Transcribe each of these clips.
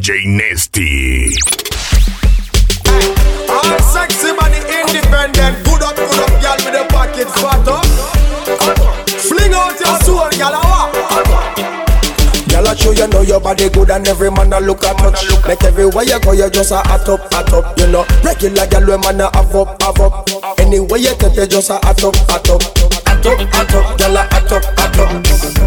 DJ Nesty. All sexy body independent. Good up, good up, girl with the pocket fat up. Fling out your soul, girl. Girl, ah, I show you know your body good and every man a look at touch. Make everywhere you go, you just a hot up, hot up. You know, regular girl, we man a have up, have up. Anywhere you take, you just a hot up, hot up. Hot up, hot up, girl, a hot up, hot up.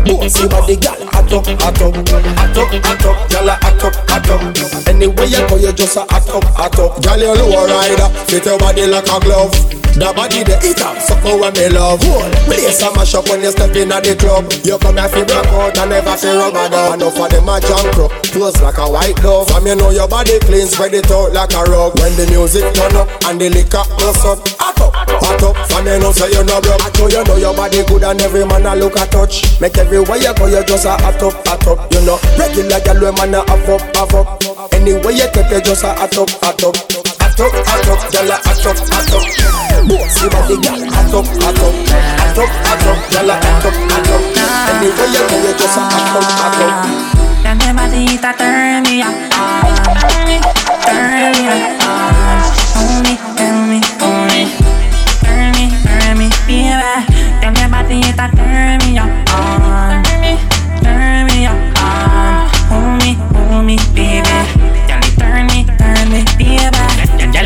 Bossy body, girl, hot up, hot up. Hot up, hot up, girl, a hot up, hot up. Anywhere you go, you just a hot up, hot up. Girl, you low rider, fit your body like a glove. The body the eat up, something when me love Hold, place a mash up when you step in at the club. You come here fi rock out and never fi rubber down. Enough of them a junk up, close like a white dove From you know your body clean, spread it out like a rug. When the music turn up and the liquor goes up Hot up, hot up, from you know say you no broke. I know you know your body good and every man a look a touch. Make everywhere you go you just a hot up, hot up. You know, regular girl we man a up, have up. Anywhere you take you just a hot up, hot up Hot up, hot up, girl a hot up, hot up. Bossy body girl, hot up, hot up. Hot up, hot up, girl a hot up, hot up. Anywhere you go you just a hot up, hot up. That never did that turn me on Turn me, turn me on Hold me, tell me, hold me Turn me, turn me, baby never did that turn Turn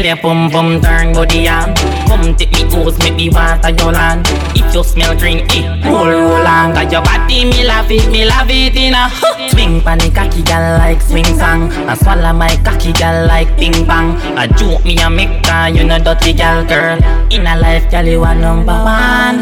your pum pum turn body on. Come take me hose, make me water your land If you smell drink it, roll roll on. Got your body, me love it, me love it in a Swing pan the cocky girl like swing song. I swallow my cocky girl like ping pong. I joke me a make her, you know dirty girl girl. In a life, girl, you are number one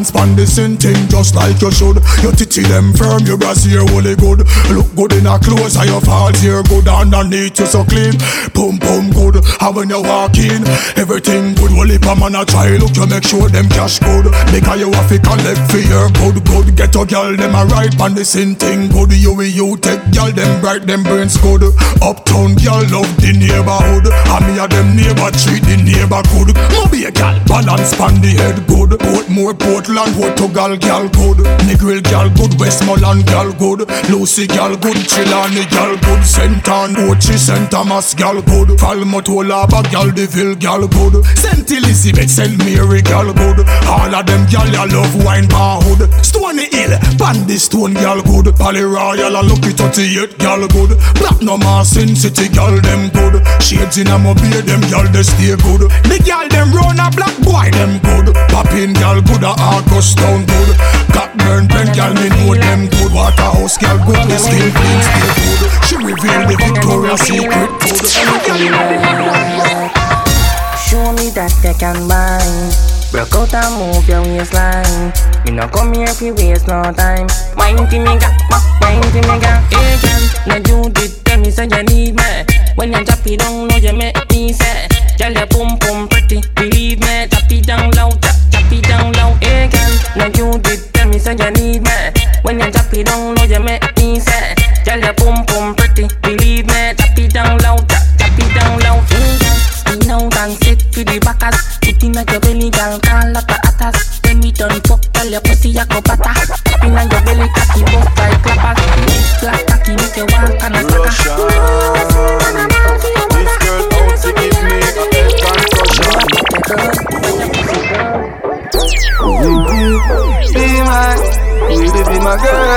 Balance pan the same thing just like you should. Your titty them firm, your brassiere holy good. Look good in a clothes, and your fall here good Underneath you so clean, boom boom good And when you walk in, everything good Well if a man a try look, you make sure them cash good. Because you have to collect for your good good. Get a girl, them a ride pan the same thing good. You with you take girl, them bright, them brains good. Uptown girl love the neighborhood. And me a them neighbor treat the neighbor good Moby a girl, balance pan the head good. Portmore, Portland, Portugal girl good Negril girl good, Westmoreland girl good Lucy girl good, Chilani girl good St. Ann, Ochi, St. Thomas girl good Falmouth, girl, Deville girl good St. Elizabeth, St. Mary girl good All of them girl you love wine pan hood Stony Hill, Bandy Stone girl good Pally Royal, a Lucky 38 girl good Platinum Sin City girl them good Shades in a mobile, them girl they stay good The girl them run a black boy them good Poppin girl good a August town good Cockburn pen girl me know them good Waterhouse girl good the skin clean stay good She reveal the Victoria's Secret good Show me that you can buy. Broke out and move your waistline. Me no come here fi waste no time. Wine to me, ga, wine to me, ga. Hey girl, now you did tell me say you need me. When you drop it down, know you make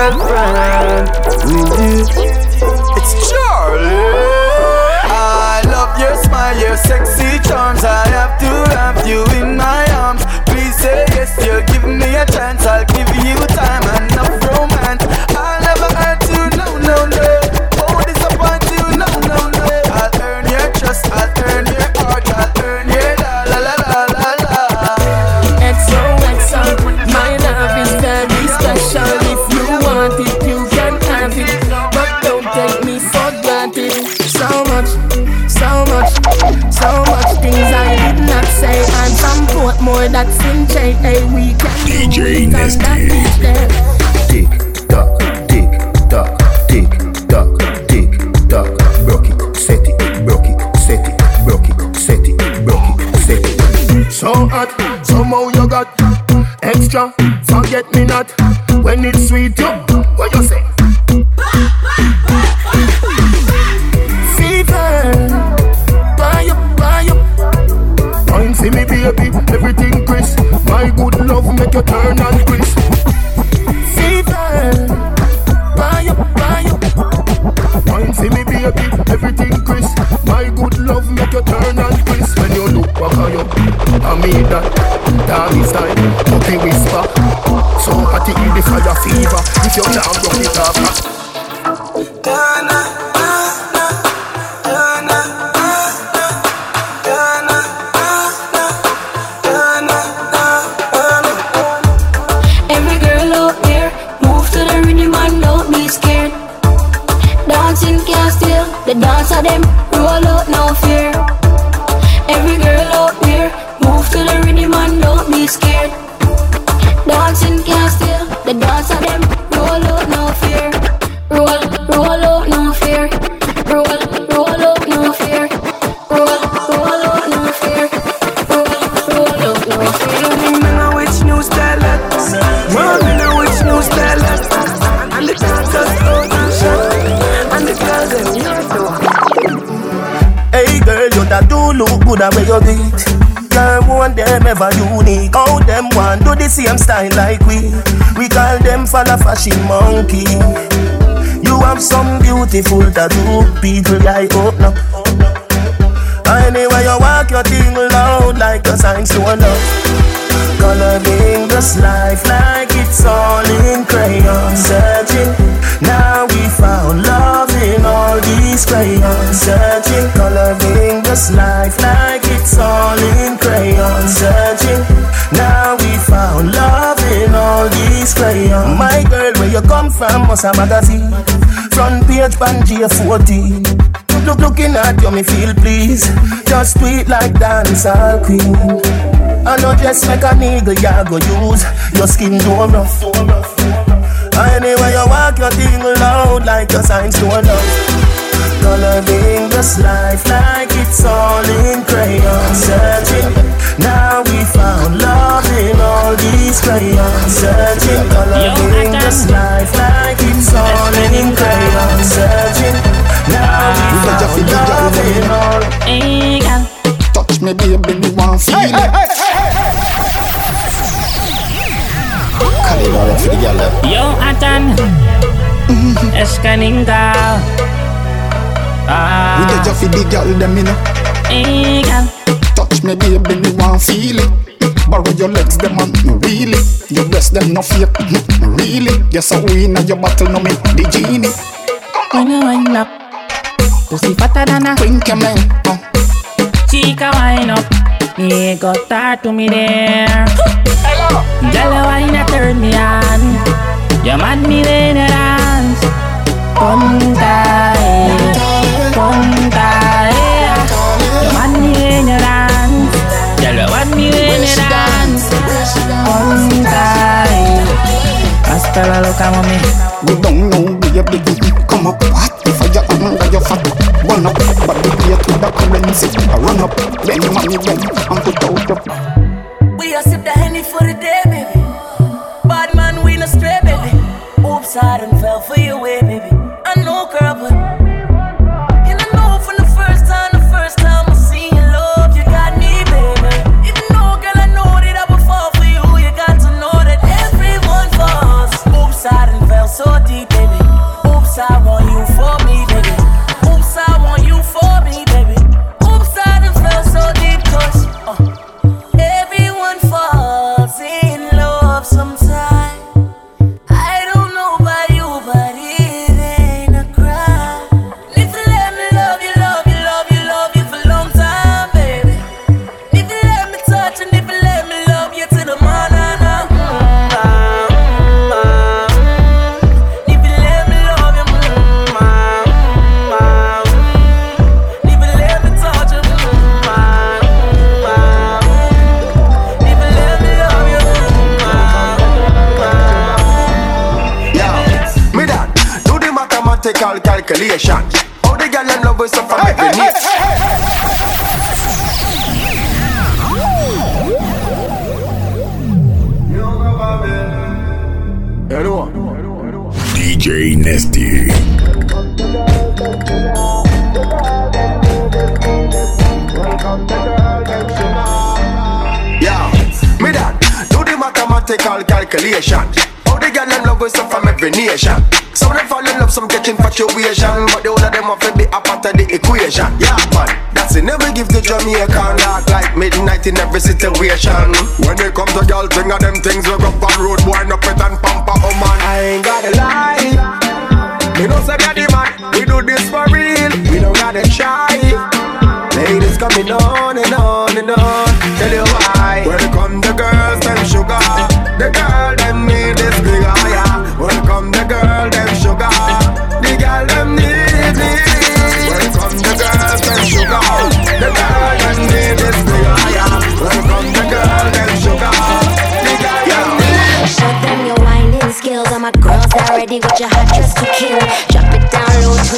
Would you? That sin chain, hey, we can DJ do it on that Nesty. Tick tock, tick tock, tick tock, tick tock. Broke it, set it, broke it, set it, broke it, set it, broke it, set it. So hot, somehow you got extra. Forget me not when it's sweet. You, make you turn and can't steal the dance of them, roll out no fear. Every girl out there, move to the rhythm and don't be scared. Dancing can't steal the dance of them, roll out no fear. Roll, roll out good at where you do it. Girl, one them ever unique. How them want do the same style like we. We call them follow fashion monkey. You have some beautiful tattoo, people like oh no. Anyway, you walk your thing loud like a sign to a. Coloring this life like it's all in crayon Searching, now we found love in all these crayons Searching, coloring this life like you come from, must a magazine Front page, Pangea 14 Look, looking at you, me feel please. Just sweet like dancehall queen. I know just like a nigga, ya go use your skin do rough. Anyway, you walk your thing loud like a signs to a love. Coloring this life like it's all in crayon. Searching, now we found love in all these crayons. Searching, coloring this life like it's all in crayon. Searching, now we found love in all. Hey, girl. Touch me, baby, me want feel it. Kalina for the girl them. Yo, Atan. Mm-hmm. Escaninga. We Ah, get you for the girl them, you know. hey, girl. Touch me, baby, me want feel it. Borrow your legs, them and me really. Your breast, them no fake, really. Yes, I win at your battle, no me the genie. When you wind up, pussy fatter than a Think you man, uh, chica wind up. Me go start to me there. Girl, you wine turn me on. You mad me you dance. Punta, eh. Loca, mami. we don't know, baby, come up. What I get under your fat? One up, but we play to the currency. I run up, then money, then and put out your mathematical calculation. How the girl in love with stuff from every hey, hey. DJ Nesty. Yeah, me dad, do the mathematical calculation. How the girl in love with stuff from every nation. Some of them fall in love, some catch infatuation, but the whole of them have to be a part of the equation. Yeah, man, that's it. Never give the Jamaican dark like midnight in every situation. When they come to girl, thing of them things we go on road, boy, no pet and pamper, oh man. I ain't gotta lie. We know say the man, we do this for real. We don't gotta try. Ladies coming on and on and on. Tell you why. Welcome the girls, them sugar. Sugar. Higher. Welcome the girl, sugar. Show them your whining skills. All my girls are ready with your hot dress to kill.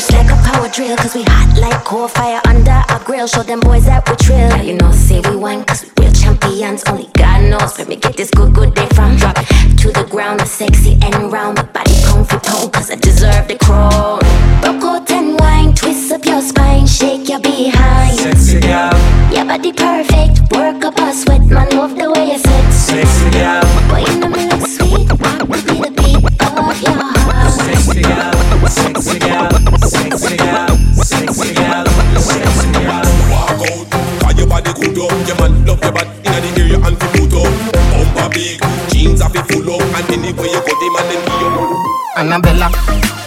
Drop it down low, twist like a power drill. Cause we hot like coal fire under our grill. Show them boys that we trill. Yeah, you know, say we wine cause we real champions. Only God knows where me get this good, good day from. Drop it to the ground, the sexy and round. My body pound for pound cause I deserve the crown. Out and wine, twist up your spine, shake your behind. Sexy girl, Your body perfect, work up a sweat, man, love the way you sit. sexy girl, Boy, you know Annabella,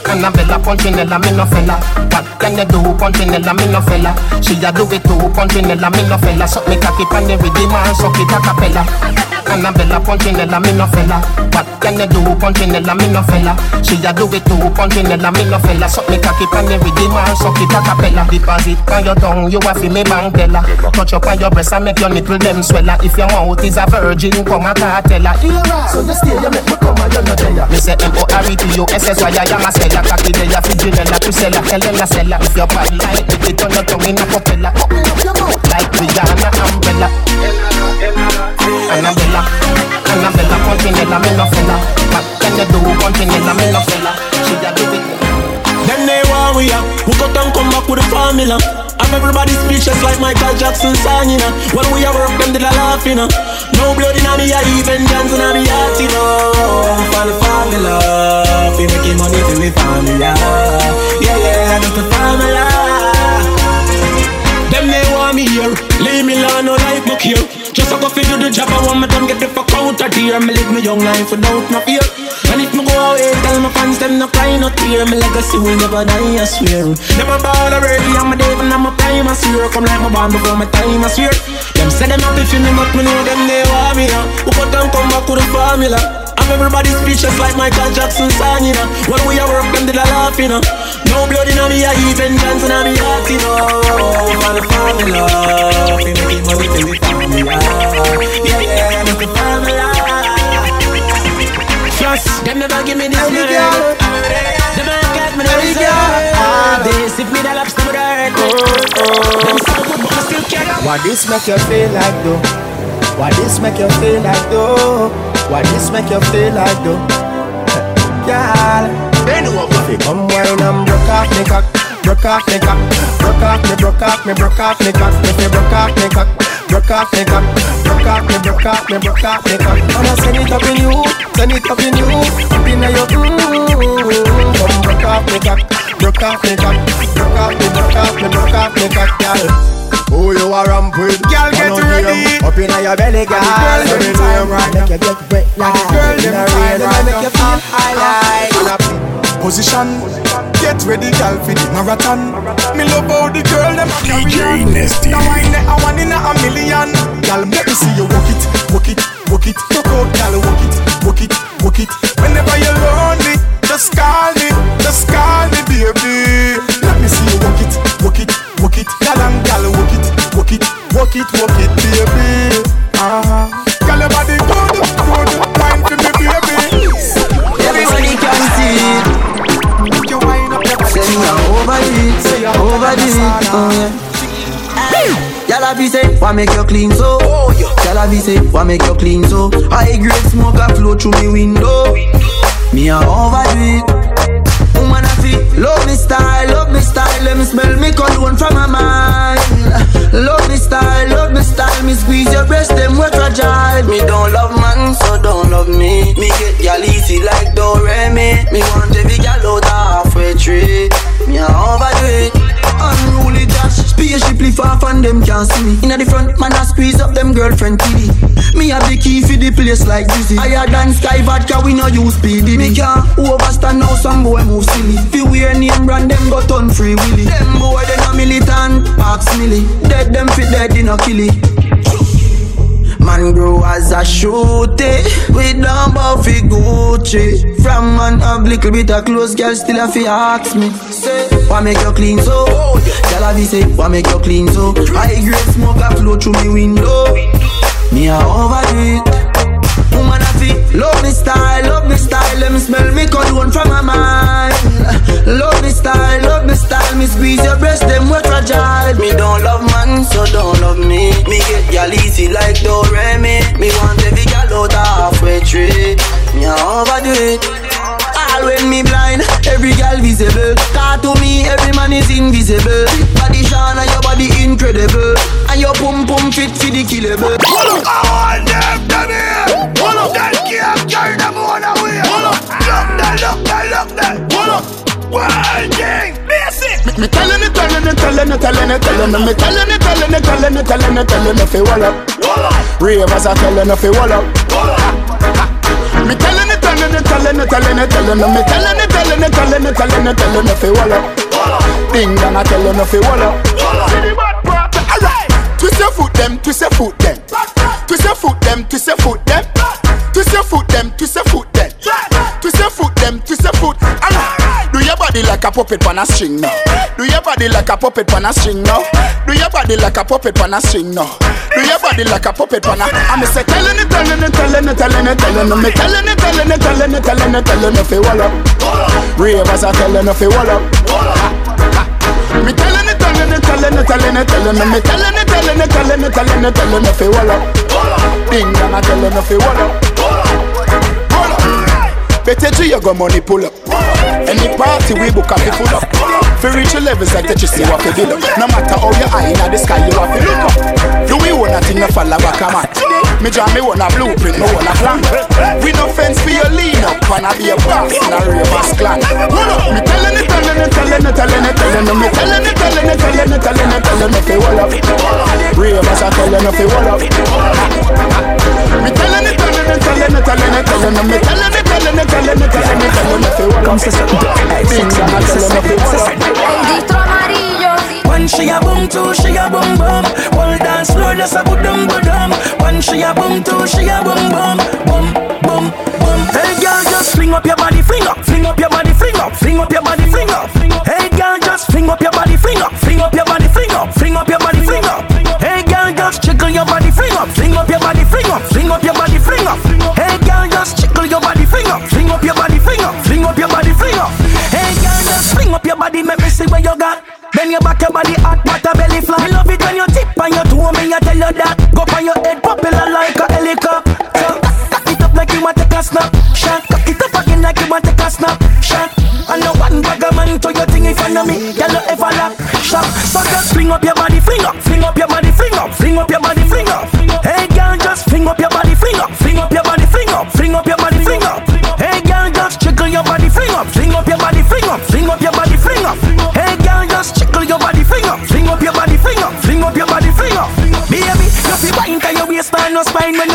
Annabella, Punchinella, me no fella. What can you do, Punchinella, me no fella? She a do it too, Punchinella, me no fella. Suck me cocky pan the rhythm and suck it a cappella. Annabella, Punchinella, me no fella. What can you do, Punchinella, me no fella? She a do it too, Punchinella, me no fella. Suck me cocky pan the rhythm and suck it a cappella. Deposit on your tongue, you a fi me bankella. Touch up on your breast and make your nipple them swella. If your mouth is a virgin, come a cartella. So you stay, you make me come and you no there. Me say M O R E T U S S Y I am a seller. Cocky there, you fi Janella to seller. Tell them a seller. If your body like it, it turn your tongue in a propeller. Open up your mouth like Rihanna umbrella. Annabella, Annabella, Punchinella, me no fella. What can you do, Punchinella, me no fella? She a do it. Then they want we up, who got and come back with a formula. I'm everybody speechless like Michael Jackson song, you know. When we are work, them did a laugh, you know. No blood in me, I even dance in me heart, you know. For the Just a go fi do the job, I want me done get the fuck out of here. Me live my young life without no fear. And if me go away, tell my fans them no cry, no tear. Me legacy will never die, I swear. Never ball already, I'm a devil, I'm a prime, I swear. Come like my band before my time, I swear. Them say them happy for me, but me know them they want me? Who put and come back with the formula? I'm everybody's speechless like Michael Jackson song, you know. When we are work, them did a laugh, you know. No blood in me, I even dance in me heart, you know. For the formula, we making money till we Trust, them never give me this money. Them never get me no deserve. Ah, this if me the laps, them hurt. Them good, but I still care. Why this make you feel like though? Why this make you feel like though? Why this make you feel like though? Girl, if you come wine and broke off me cock, broke off me cock, broke off me, broke off me, broke off me cock. If you broke off me cock, broke off me cock, broke off me, broke off me, broke off me cock. I'ma send it up in you, send it up in you, up in your mm. Come broke off me cock, broke off me cock, broke off me, broke off me, broke off me cock, girl. Who you are ramp with? Girl, get ready. Up in your belly, girl. girl, them time, right. make you get wet like Girl, in them time, rain them make you feel high like. Position, get ready, girl, for the marathon. Me love how the girl them a carry DJ on. Nesty. Now I net a one in a million. Girl, make me see you walk it, walk it, walk it. Talk out, girl, walk it, walk it, walk it. Whenever you're lonely, just call me, just call me, baby. Let me see you walk it, walk it, walk it. Girl and girl, walk it, walk it, walk it, walk it, say, why make you clean so? Y'all have say, why make you clean so? High grade smoke a flow through me window. Me a overdo it. Woman I feel love me style, love me style. Let me smell me cologne from my mind. Love me style, love me style. Me squeeze your breast, them wet fragile. Me don't love man, so don't love me. Me get y'all easy like Doremi. Me want every gal out them can't see me. Inna the front, man I squeeze up them girlfriend kitty. Me have the key for the place like Dizzy. Higher than Skyy Vodka, we no use PD. Me can't overstand now some boy move silly. Fi wear name brand, them go turn free willy. Them boy they no militant, ask milly. Dead them fit dead, they no killy. Man grow as a shooty With dumb fi Gucci From man have little bit of clothes Girl still a fi ask me Say, why make you clean so? A fi say, why make you clean so? High grade smoke a flow through me window. Me a overdo it Woman a fi love me style, love me style. Let me smell me cologne from my mind. Love me style, love me style. Me squeeze your breast, them wet fragile. Me don't love man, so don't love me. Me get y'all easy like Doremi Me want every gal out halfway tree Me a overdo it all when me blind, every girl visible. Car to me, every man is invisible. Body shine and your body incredible. And your pum pum fit for the killable. Hold up, all them done here. Hold up, that can't carry them on away. Hold up, look that, look that, look that. Hold up, one thing, basic. Me tellin' it, tellin' it, tellin' it, tellin' it, tellin' it, me tellin' it, tellin' it, tellin' it, tellin' it, tellin' it, fi wall up. Ravers are tellin' it, fi wall up. Me tellin' it, tellin' it, tellin' it, tellin' it, tellin' it, me tellin' it, tellin' it, tellin' it, tellin' it, tellin' it, fi wall up. Ding dong, I tellin' it, fi wall up. Alright, twist your foot them, twist your foot them, twist your foot them, twist your foot them, twist your foot them, twist your foot body like a puppet on a string now. Do your body like a puppet on a string now. Do your body like a puppet on a string now. Do your body like a puppet on a. I'm say telling it, telling it, telling it, telling it, telling it, me telling it, telling it, telling it, telling it, telling it, fi wall up. Ravers are telling it, fi wall up. Me telling it, telling it, telling it, telling it, telling it, me telling it, telling it, telling it, telling it, telling it, fi wall up. Ding dong, I telling it, fi wall up. Better G, you got money pull up. Any party we book up, full up. For reach your levels like that you see what you build up. No matter how you eye in the sky, you have to look up. Do we want a thing to follow back a man? Me draw me want a blueprint, me want a plan. We no fence for your lean up, wanna be a boss in a ravers clan. Hold up, me telling it, telling it, telling it, telling it, telling it, me telling it, telling it, telling it, telling it, telling it, fi wall up. Ravers are telling it, fi wall up. Me telling it, telling me telling amarillo. One she a boom, two she a boom boom. Dance just a. One she a boom, two she a boom. Boom boom boom. Hey girl, just fling up your body, fling up, fling up your body, fling up, fling up your body, fling up. Fling up, fling up your body, fling up, fling up your body, fling up. Hey girl, just jiggle your body, fling up, fling up your body, fling up, fling up your body, fling up. Hey girl, just fling up your body, make me see where you got. Bend your back, your body hot, but a belly flat. Me love it when you tip on your toe, me I tell you that. Go on your head, popular like a helicopter. Cock it up like you want take a snap shot. Cock it up again like you want take a snap shot. And no one bag a man to your thing in front of me. Girl, you ever lock shop. So just fling up your body, fling up, fling up your body, fling up, fling up your body,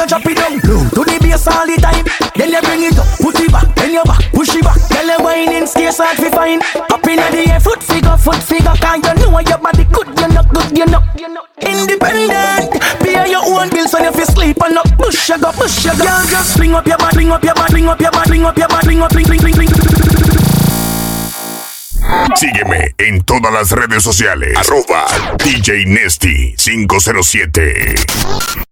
you drop it down. To the bass all the time. Then you bring it up, put it back, then you back, push it back. Tell you. Up the air, foot figure, foot figure. you know your body good, you know good, you know. Independent, pay your own bills you sleep and not push you go, push you go. Girl, just fling up your body, fling up your up up up. Sígueme en todas las redes sociales. Arroba DJ Nesty 507.